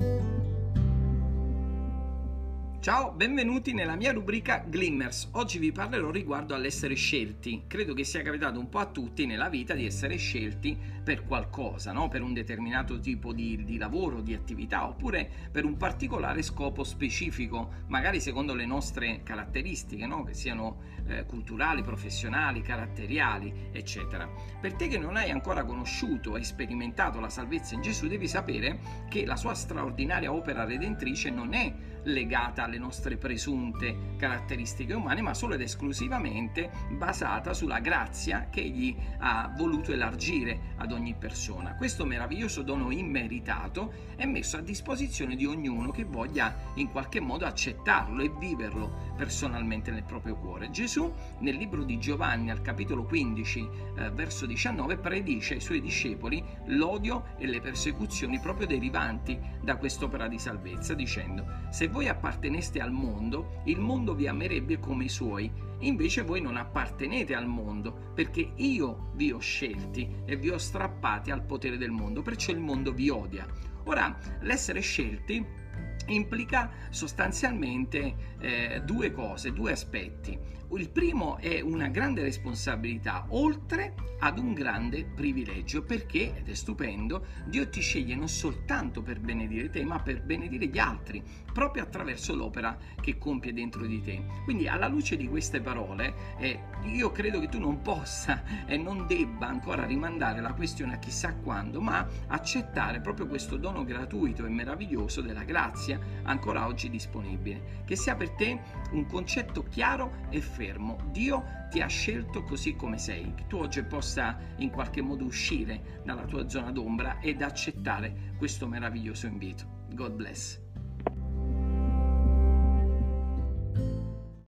thank you Ciao, benvenuti nella mia rubrica Glimmers. Oggi vi parlerò riguardo all'essere scelti. Credo che sia capitato un po' a tutti nella vita di essere scelti per qualcosa, no? per un determinato tipo di, di, lavoro, di attività, oppure per un particolare scopo specifico, magari secondo le nostre caratteristiche, no? che siano eh, culturali, professionali, caratteriali, eccetera. Per te che non hai ancora conosciuto e sperimentato la salvezza in Gesù, devi sapere che la sua straordinaria opera redentrice non è legata alle nostre presunte caratteristiche umane, ma solo ed esclusivamente basata sulla grazia che egli ha voluto elargire ad ogni persona. Questo meraviglioso dono immeritato è messo a disposizione di ognuno che voglia in qualche modo accettarlo e viverlo personalmente nel proprio cuore. Gesù nel libro di Giovanni al capitolo 15 eh, verso 19 predice ai suoi discepoli l'odio e le persecuzioni proprio derivanti da quest'opera di salvezza dicendo se voi apparteneste al mondo, il mondo vi amerebbe come i suoi. Invece voi non appartenete al mondo, perché io vi ho scelti e vi ho strappati al potere del mondo, perciò il mondo vi odia. Ora, l'essere scelti implica sostanzialmente eh, due cose, due aspetti. Il primo è una grande responsabilità, oltre ad un grande privilegio, perché, ed è stupendo, Dio ti sceglie non soltanto per benedire te, ma per benedire gli altri, proprio attraverso l'opera che compie dentro di te. Quindi alla luce di queste parole, eh, io credo che tu non possa e non debba ancora rimandare la questione a chissà quando, ma accettare proprio questo dono gratuito e meraviglioso della grazia ancora oggi disponibile. Che sia per te un concetto chiaro e fermo. Dio ti ha scelto così come sei, che tu oggi possa in qualche modo uscire dalla tua zona d'ombra ed accettare questo meraviglioso invito. God bless.